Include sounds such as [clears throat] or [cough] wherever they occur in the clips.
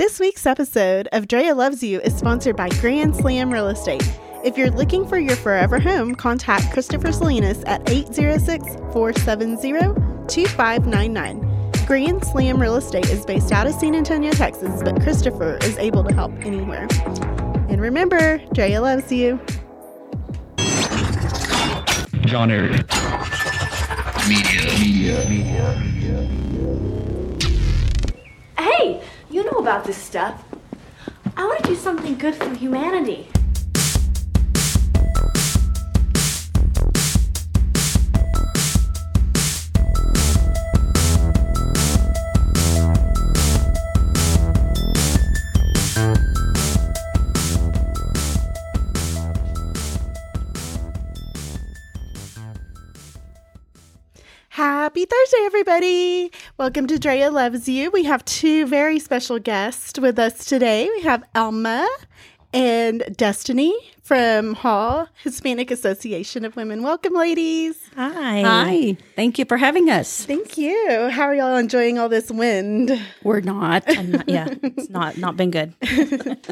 This week's episode of Drea Loves You is sponsored by Grand Slam Real Estate. If you're looking for your forever home, contact Christopher Salinas at 806 470 2599. Grand Slam Real Estate is based out of San Antonio, Texas, but Christopher is able to help anywhere. And remember, Drea loves you. John Eric. Media. Media. Media. Know about this stuff. I want to do something good for humanity. Happy Thursday, everybody. Welcome to Drea Loves You. We have two very special guests with us today. We have Elma and Destiny from HAW Hispanic Association of Women. Welcome, ladies. Hi. Hi. Thank you for having us. Thank you. How are y'all enjoying all this wind? We're not. not yeah, it's not not been good.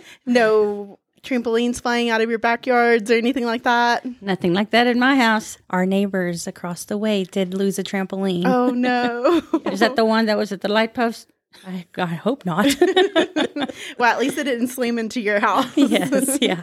[laughs] no trampolines flying out of your backyards or anything like that? Nothing like that in my house. Our neighbors across the way did lose a trampoline. Oh [laughs] no. Is that the one that was at the light post? I, I hope not. [laughs] well, at least it didn't slam into your house. [laughs] yes, yeah.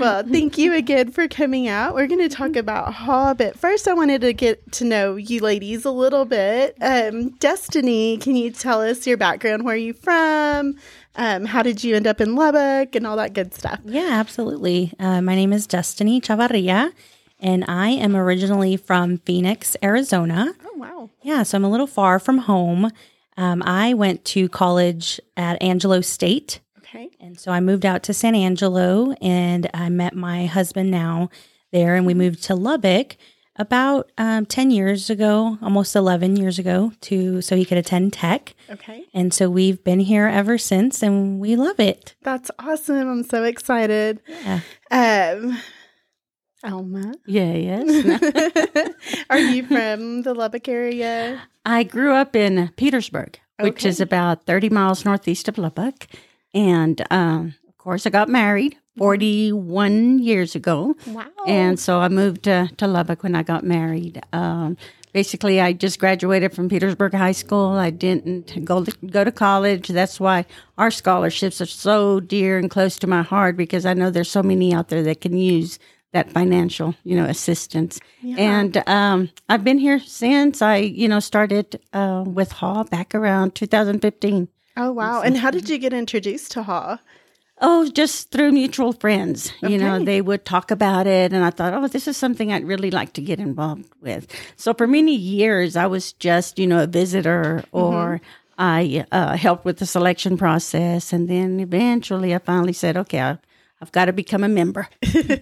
well, thank you again for coming out. We're going to talk about Haw, but first I wanted to get to know you ladies a little bit. Um, Destiny, can you tell us your background? Where are you from? Um, how did you end up in Lubbock and all that good stuff? Yeah, absolutely. Uh, my name is Destiny Chavarria, and I am originally from Phoenix, Arizona. Oh, wow. Yeah, so I'm a little far from home. Um, I went to college at Angelo State. Okay. And so I moved out to San Angelo and I met my husband now there, and we moved to Lubbock about um, 10 years ago, almost 11 years ago, to so he could attend tech. Okay. And so we've been here ever since and we love it. That's awesome. I'm so excited. Yeah. Um, Elma. Yeah, yes. [laughs] Are you from the Lubbock area? I grew up in Petersburg, which is about 30 miles northeast of Lubbock. And um, of course, I got married 41 years ago. Wow. And so I moved to, to Lubbock when I got married. Um, basically, I just graduated from Petersburg High School. I didn't go to, go to college. That's why our scholarships are so dear and close to my heart because I know there's so many out there that can use that financial, you know, assistance. And um, I've been here since I, you know, started uh, with HAW back around 2015. oh, wow. And how did you get introduced to Haw? Oh, just through mutual friends. You know, they would talk about it, and I thought, oh, this is something I'd really like to get involved with. So for many years, I was just, you know, a visitor or I uh, helped with the selection process. And then eventually I finally said, okay, I, I've got to become a member.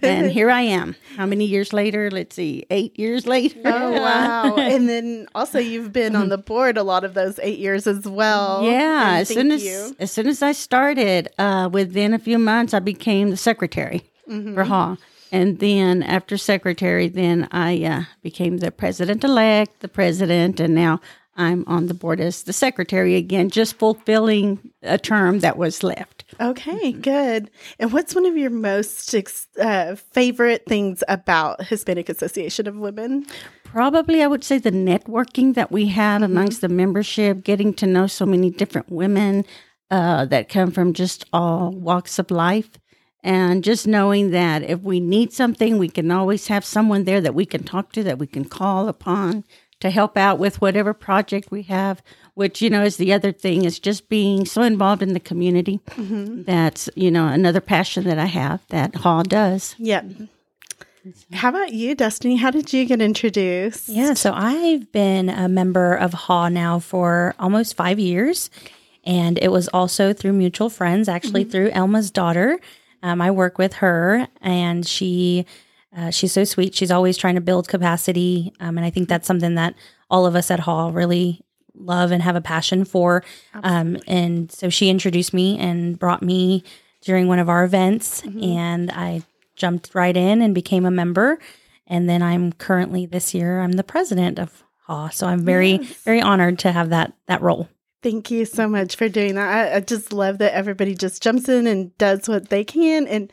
and [laughs] here I am. How many years later? Let's see, eight years later. Oh, [laughs] wow. and then also, you've been on the board a lot of those eight years as well. Yeah, And as soon as you. as soon as I started, uh, within a few months, I became the secretary Mm-hmm. for HAW, and then after secretary, then I uh, became the president elect, the president, and now I'm on the board as the secretary again, just fulfilling a term that was left. Okay, good. And what's one of your most ex- uh, favorite things about Hispanic Association of Women? Probably, I would say the networking that we had amongst the membership, getting to know so many different women uh, that come from just all walks of life. And just knowing that if we need something, we can always have someone there that we can talk to, that we can call upon to help out with whatever project we have, which, you know, is the other thing, is just being so involved in the community. That's, you know, another passion that I have that HAW does. Yep. How about you, Destiny? How did you get introduced? Yeah, so I've been a member of HAW now for almost five years. And it was also through mutual friends, actually through Elma's daughter. Um, I work with her, and she uh, she's so sweet. She's always trying to build capacity, um, and I think that's something that all of us at HAW really love and have a passion for. Um, and so she introduced me and brought me during one of our events, and I jumped right in and became a member. And then I'm currently this year I'm the president of Haw, so I'm very very honored to have that that role. Thank you so much for doing that. I, I just love that everybody just jumps in and does what they can. And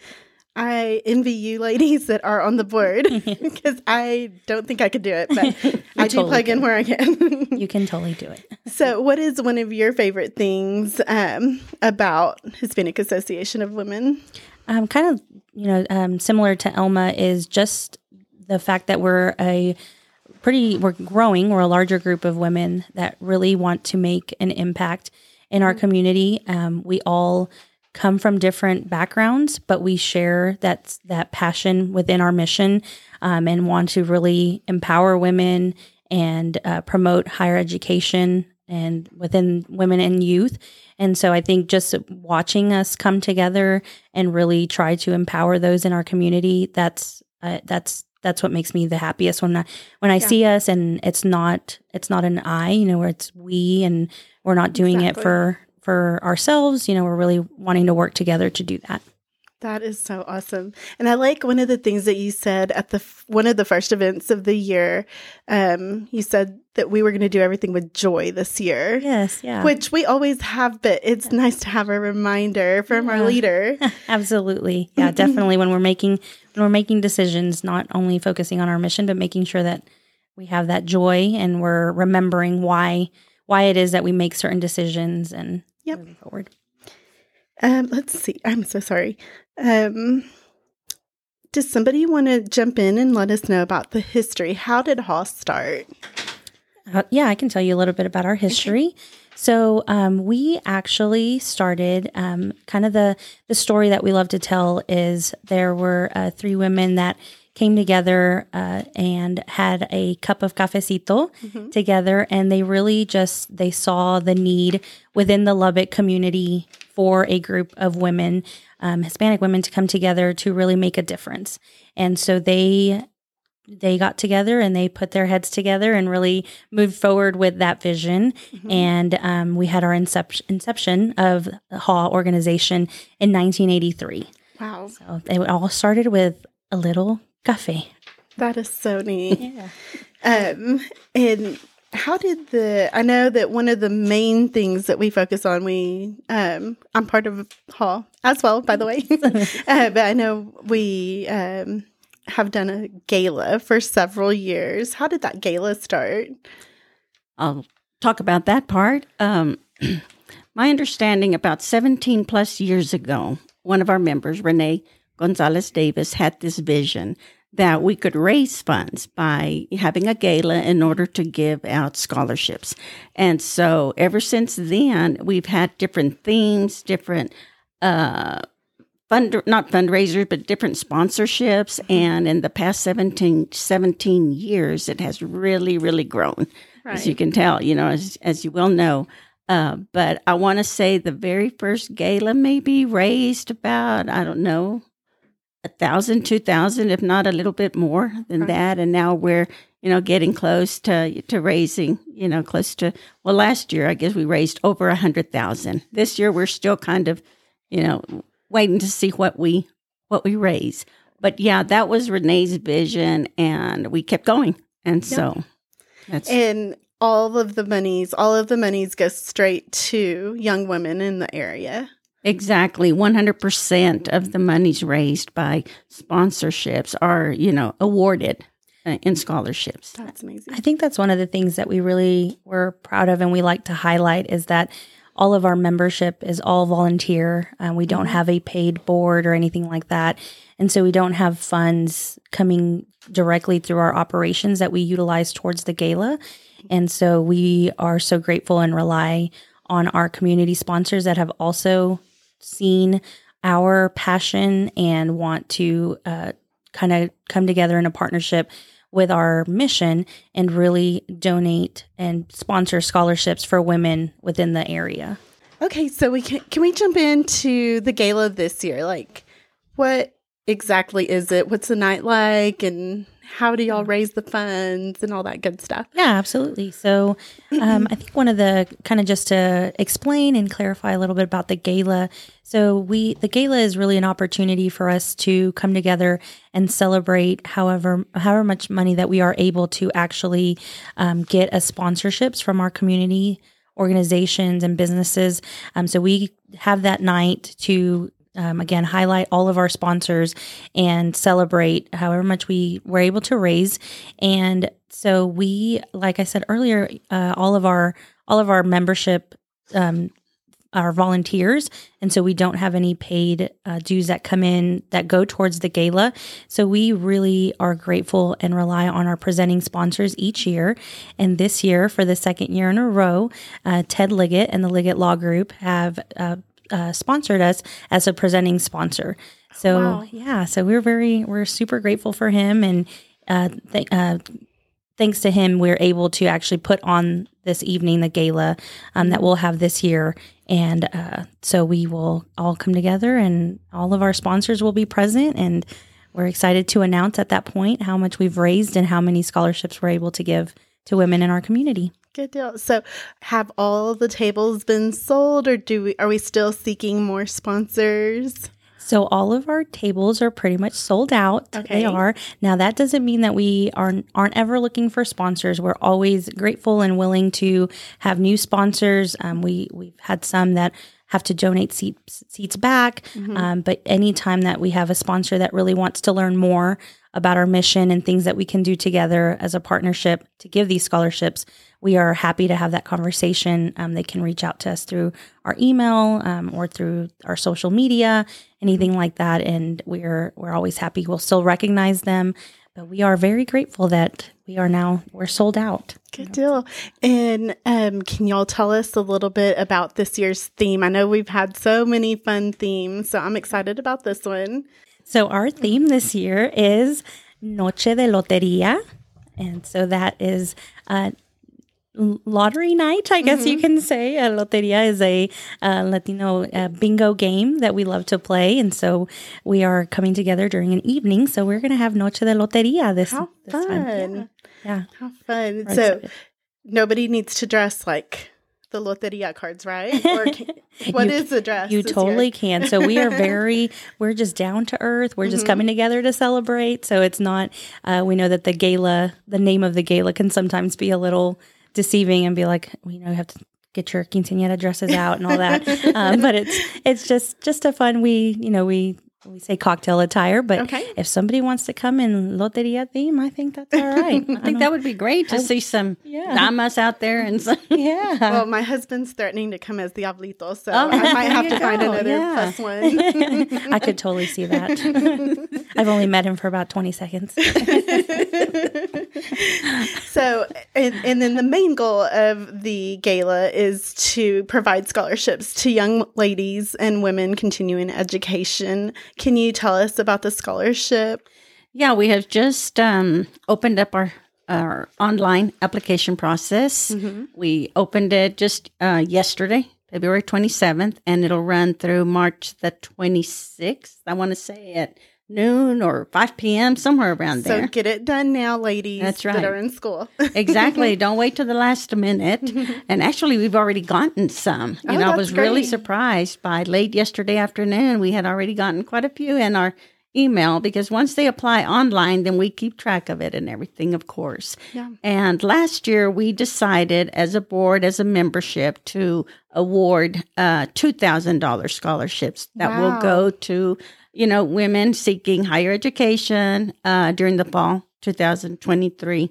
I envy you ladies that are on the board [laughs] because I don't think I could do it, but [laughs] I do totally plug in where I can. [laughs] You can totally do it. so, what is one of your favorite things um, about Hispanic Association of Women? Um, kind of, you know, um, similar to Elma is just the fact that we're a pretty, we're growing, we're a larger group of women that really want to make an impact in our community. Um, we all come from different backgrounds, but we share that that passion within our mission um, and want to really empower women and uh, promote higher education and within women and youth. And so I think just watching us come together and really try to empower those in our community, that's uh, that's that's what makes me the happiest when I when I see us and it's not it's not an I, you know, where it's we and we're not doing Exactly. it for for ourselves, you know, we're really wanting to work together to do that. That is so awesome. And I like one of the things that you said at the f- one of the first events of the year. Um, you said that we were going to do everything with joy this year. Yes, yeah. Which we always have, but it's nice to have a reminder from our leader. [laughs] Absolutely. Yeah, definitely when we're making when we're making decisions, not only focusing on our mission, but making sure that we have that joy and we're remembering why why it is that we make certain decisions and Yep. moving forward. Um, let's see. I'm so sorry. Um, does somebody want to jump in and let us know about the history? How did HAW start? Uh, yeah, I can tell you a little bit about our history. So um, we actually started um, kind of the the story that we love to tell is there were uh, three women that came together uh, and had a cup of cafecito together, and they really just they saw the need within the Lubbock community for a group of women, um, Hispanic women, to come together to really make a difference. And so they they got together and they put their heads together and really moved forward with that vision. And um, we had our inception, inception of the Haw organization in 1983. Wow, So it all started with a little that is so neat. Yeah. Um, and how did the? I know that one of the main things that we focus on, we um, I'm part of HAW as well, by the way. [laughs] [laughs] uh, but I know we um have done a gala for several years. How did that gala start? I'll talk about that part. Um, [clears throat] my understanding about 17 plus years ago, one of our members, Renee Gonzalez Davis, had this vision that we could raise funds by having a gala in order to give out scholarships. And so ever since then, we've had different themes, different uh, fund not fundraisers but different sponsorships. And in the past 17, 17 years it has really really grown as you can tell you know as, as you well know. Uh, but i want to say the very first gala maybe raised about i don't know a thousand two thousand if not a little bit more than that. And now we're you know getting close to to raising you know close to well last year i guess we raised over a hundred thousand. This year we're still kind of you know waiting to see what we what we raise. But yeah that was renee's vision and we kept going. And so that's And all of the monies, all of the monies go straight to young women in the area. Exactly. 100% of the monies raised by sponsorships are, you know, awarded uh, in scholarships. That's amazing. I think that's one of the things that we really were proud of and we like to highlight is that all of our membership is all volunteer. Uh, we don't have a paid board or anything like that. And so we don't have funds coming directly through our operations that we utilize towards the gala. And so we are so grateful and rely on our community sponsors that have also seen our passion and want to uh, kind of come together in a partnership with our mission and really donate and sponsor scholarships for women within the area. Okay, so we can can we jump into the gala this year? Like, what exactly is it? What's the night like, and how do y'all raise the funds and all that good stuff? Yeah, absolutely. So, um, I think one of the kind of just to explain and clarify a little bit about the gala. So, we the gala is really an opportunity for us to come together and celebrate however however much money that we are able to actually um, get as sponsorships from our community organizations and businesses. Um, so we have that night to um, again highlight all of our sponsors and celebrate however much we were able to raise. And so we, like I said earlier, uh, all of our all of our membership um, volunteers, and so we don't have any paid uh, dues that come in that go towards the gala. So we really are grateful and rely on our presenting sponsors each year. And this year, for the second year in a row, uh, Ted Liggett and the Liggett Law Group have uh, sponsored us as a presenting sponsor. So Wow. yeah, so we're very we're super grateful for him and uh, th- uh, thanks to him we're able to actually put on this evening the gala um, that we'll have this year and uh, so we will all come together and all of our sponsors will be present and we're excited to announce at that point how much we've raised and how many scholarships we're able to give to women in our community Good deal. So, have all the tables been sold, or do we are we still seeking more sponsors? So all of our tables are pretty much sold out. Okay. They are. Now that doesn't mean that we aren't aren't ever looking for sponsors. We're always grateful and willing to have new sponsors. Um, we we've had some that have to donate seats seats back. Um, but anytime that we have a sponsor that really wants to learn more about our mission and things that we can do together as a partnership to give these scholarships, we are happy to have that conversation. Um, they can reach out to us through our email um, or through our social media, anything like that. And we're we're always happy. We'll still recognize them, but we are very grateful that we are now we're sold out. Good deal. And um, can y'all tell us a little bit about this year's theme? I know we've had so many fun themes, so I'm excited about this one. So our theme this year is Noche de Loteria, and so that is uh, lottery night, I guess you can say. Uh, Loteria is a uh, Latino uh, bingo game that we love to play, and so we are coming together during an evening. So we're going to have Noche de Loteria this, How this time. fun! Yeah. How fun! We're so excited. nobody needs to dress like the loteria cards, right? [laughs] Or can, what You- is the dress? You totally year? can. So we are [laughs] very, we're just down to earth. We're just Mm-hmm. coming together to celebrate. So it's not, uh, we know that the gala, the name of the gala can sometimes be a little deceiving and be like, you know, you have to get your quinceañera dresses out and all that. [laughs] um, but it's, it's just, just a fun, we, you know, we, we say cocktail attire, but Okay. if somebody wants to come in loteria theme, I think that's all right. [laughs] I think that would be great to see some Yeah. damas out out there and some, [laughs] yeah. Well, my husband's threatening to come as Diablito, so Oh, I might have to you find another yeah. plus [laughs] one. I could totally see that. I've only met him for about 20 seconds. So, and, and then the main goal of the gala is to provide scholarships to young ladies and women continuing education. Can you tell us about the scholarship? Yeah, we have just um, opened up our our online application process. We opened it just uh, yesterday, February twenty seventh, and it'll run through March the twenty sixth. I want to say at noon or five p.m. somewhere around there. So get it done now, ladies That's right. that are in school. [laughs] exactly. Don't wait till the last minute. [laughs] And actually, we've already gotten some. You Oh, know, I was really surprised by late yesterday afternoon. We had already gotten quite a few in our email because once they apply online, then we keep track of it and everything, of course. Yeah. And last year, we decided as a board, as a membership, to award uh, $2,000 scholarships that Wow. will go to, you know, women seeking higher education uh, during the fall 2023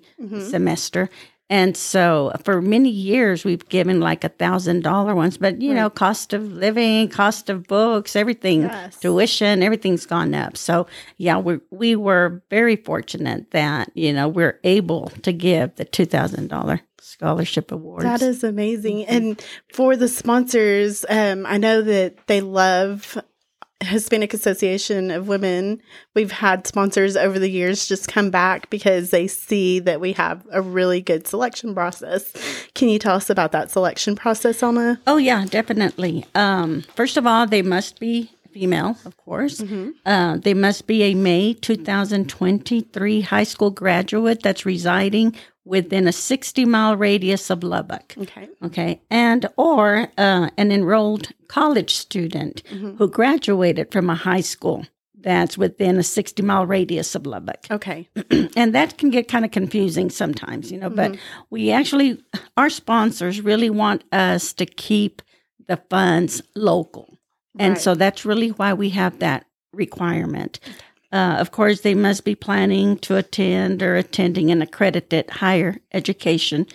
semester. And so for many years, we've given like a thousand dollar ones, but you know, cost of living, cost of books, everything, Yes. tuition, everything's gone up. So yeah, we we were very fortunate that you know we're able to give the two thousand dollar scholarship awards. That is amazing. And for the sponsors, um, I know that they love Hispanic Association of Women. We've had sponsors over the years just come back because they see that we have a really good selection process. Can you tell us about that selection process, Elma? Oh yeah, definitely. Um, first of all, they must be female, of course. Uh, they must be a May 2023 high school graduate that's residing within a 60 mile radius of Lubbock. Okay. Okay, and or uh, an enrolled college student who graduated from a high school that's within a 60 mile radius of Lubbock. Okay. [clears throat] and that can get kind of confusing sometimes, you know, but we actually, our sponsors really want us to keep the funds local. And so that's really why we have that requirement. Uh, of course, they must be planning to attend or attending an accredited higher education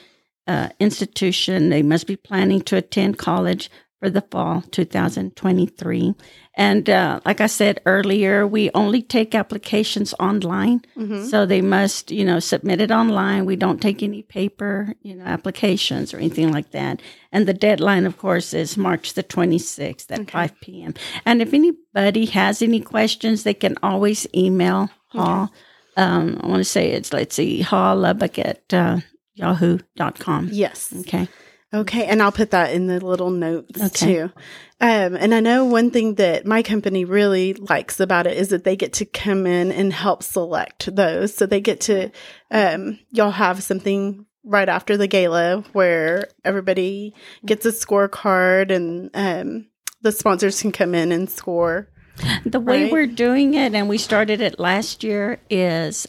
uh, institution. They must be planning to attend college for the fall 2023. And uh, like I said earlier, we only take applications online. So they must, you know, submit it online. We don't take any paper, you know, applications or anything like that. And the deadline, of course, is March the 26th at 5 p.m. And if anybody has any questions, they can always email HAW. Um, I want to say it's, let's see, HAW Lubbock at uh, yahoo.com. Yes. Okay. Okay, and I'll put that in the little notes Okay. too. Um, and I know one thing that my company really likes about it is that they get to come in and help select those. So they get to, um, y'all have something right after the gala where everybody gets a scorecard and um, the sponsors can come in and score. The way Right. we're doing it, and we started it last year, is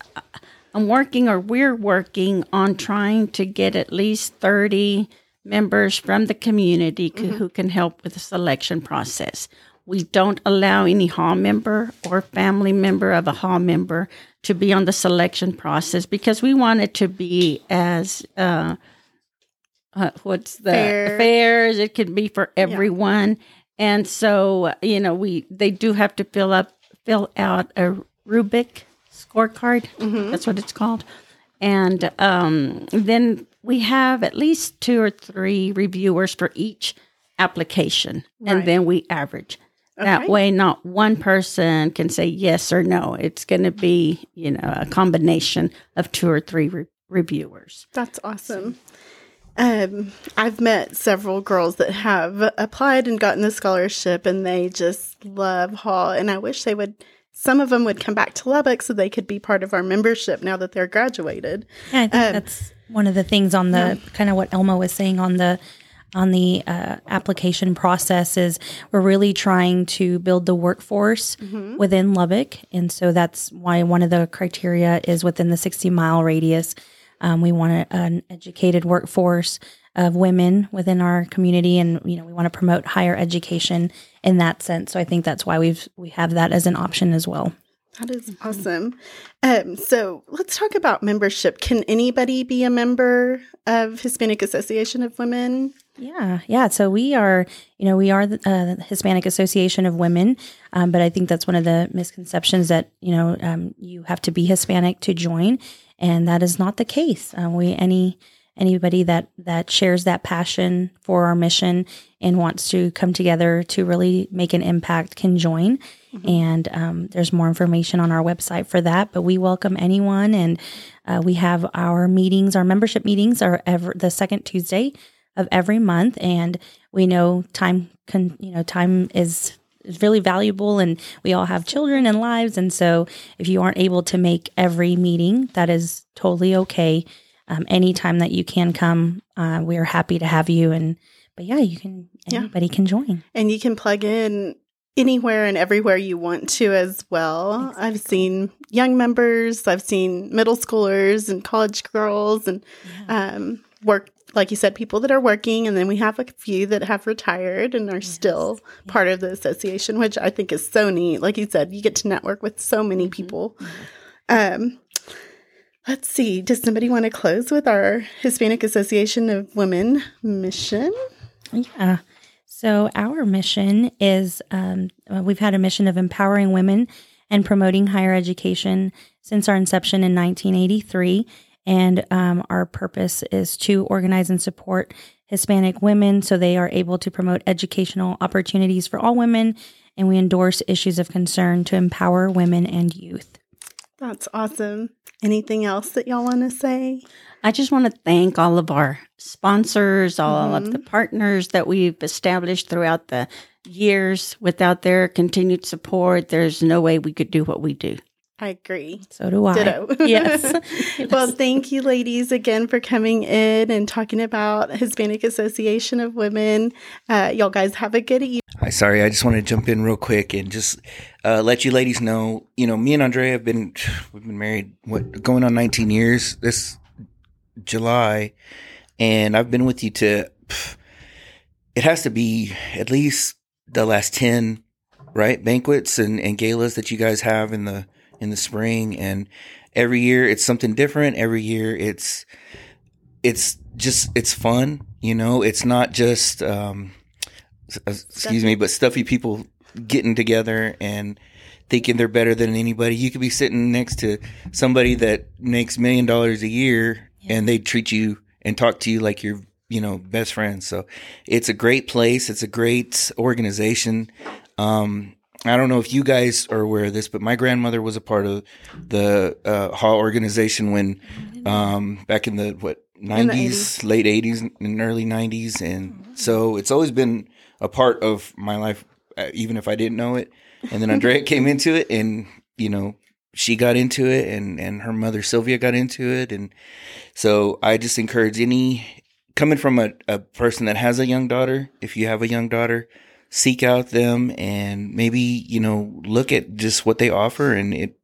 I'm working or we're working on trying to get at least 30 members from the community c- who can help with the selection process. We don't allow any HAW member or family member of a HAW member to be on the selection process because we want it to be as uh, uh, what's the Fair. it can be for everyone. And so, you know, we they do have to fill up fill out a rubric scorecard. That's what it's called. And um, then we have at least two or three reviewers for each application, Right. and then we average. That way, not one person can say yes or no. It's going to be, you know, a combination of two or three re- reviewers. That's awesome. Um, I've met several girls that have applied and gotten the scholarship, and they just love HAW. And I wish they would. Some of them would come back to Lubbock so they could be part of our membership now that they're graduated. Yeah, I think Um, that's one of the things on the kind of what Elma was saying on the on the uh, application process is we're really trying to build the workforce within Lubbock, and so that's why one of the criteria is within the sixty mile radius. Um, we want a, an educated workforce of women within our community, and you know we want to promote higher education in that sense. So I think that's why we've we have that as an option as well. That is awesome. Um, so let's talk about membership. Can anybody be a member of Hispanic Association of Women? Yeah, yeah. So we are, you know, we are the uh, Hispanic Association of Women, um, but I think that's one of the misconceptions that you know um, you have to be Hispanic to join, and that is not the case. Uh, we any anybody that that shares that passion for our mission and wants to come together to really make an impact can join. And um, there's more information on our website for that. But we welcome anyone, and uh, we have our meetings. Our membership meetings are ever the second Tuesday of every month and we know time can you know time is is really valuable and we all have children and lives and so if you aren't able to make every meeting that is totally okay um, anytime that you can come uh, we are happy to have you. And but yeah you can Yeah. anybody can join. And you can plug in anywhere and everywhere you want to as well. I've seen young members, I've seen middle schoolers and college girls and um, work like you said, people that are working, and then we have a few that have retired and are still part of the association, which I think is so neat. Like you said, you get to network with so many people. Um, let's see. Does somebody want to close with our Hispanic Association of Women mission? Yeah. So our mission is um, uh, we've had a mission of empowering women and promoting higher education since our inception in 1983. And um, our purpose is to organize and support Hispanic women so they are able to promote educational opportunities for all women. And we endorse issues of concern to empower women and youth. That's awesome. Anything else that y'all want to say? I just want to thank all of our sponsors, all of the mm-hmm. partners that we've established throughout the years. Without their continued support, there's no way we could do what we do. I agree. So do I. Ditto. [laughs] [laughs] yes. Well, thank you, ladies, again for coming in and talking about Hispanic Association of Women. Uh, y'all guys have a good evening. Hi, sorry, I just want to jump in real quick and just uh, let you ladies know. You know, me and Andrea have been we've been married what going on 19 years this July, and I've been with you to. pff, It has to be at least the last 10, right? Banquets and, and galas that you guys have in the in the spring, and every year it's something different. Every year it's it's just it's fun. You know, it's not just. um uh, excuse me, but stuffy people getting together and thinking they're better than anybody. You could be sitting next to somebody that makes million dollars a year and they treat you and talk to you like you're, you know, best friends. So it's a great place. It's a great organization. Um, I don't know if you guys are aware of this, but my grandmother was a part of the uh, HAW organization when, um, back in the what nineties, late eighties, and early nineties, and so it's always been a part of my life, uh, even if I didn't know it. And then Andrea [laughs] came into it, and you know, she got into it, and and her mother Sylvia got into it, and so I just encourage any coming from a, a person that has a young daughter, if you have a young daughter, seek out them and maybe, you know, look at just what they offer and it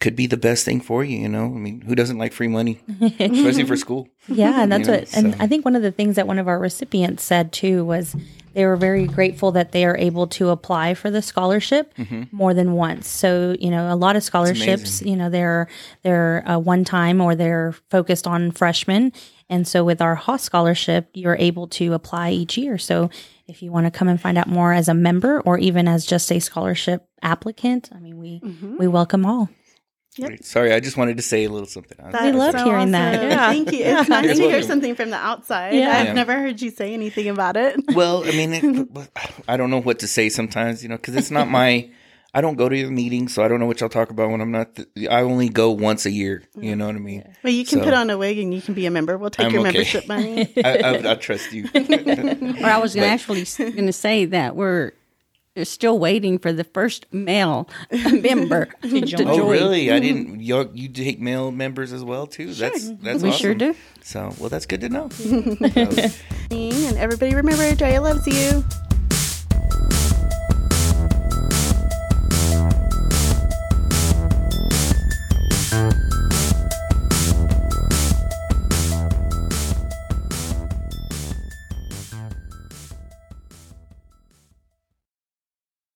could be the best thing for you, you know? I mean, who doesn't like free money, [laughs] especially for school? Yeah, and that's You know, what, and I think one of the things that one of our recipients said too was they were very grateful that they are able to apply for the scholarship more than once. So you know, a lot of scholarships, you know, they're they're uh, one time or they're focused on freshmen, and so with our HAW scholarship, you're able to apply each year. So if you want to come and find out more as a member or even as just a scholarship applicant, I mean, we mm-hmm. we welcome all. Great. Sorry, I just wanted to say a little something. We love hearing that. Yeah. Thank you. [laughs] It's nice You're to hear something from the outside. Yeah. I've Yeah. never heard you say anything about it. Well, I mean, it, I don't know what to say sometimes, you know, because it's not [laughs] my. I don't go to the meetings, so I don't know what y'all talk about when I'm not. th- I only go once a year. You know what I mean? Well, you can So- put on a wig and you can be a member. We'll take I'm your okay. membership money. [laughs] I, I, I trust you. [laughs] Or I was gonna actually going to say that we're we're still waiting for the first male [laughs] member to join. oh, really? I mm-hmm. didn't. You you take male members as well too. That's that's We awesome. sure do. So, well, that's good to know. And everybody remember, Drea loves you.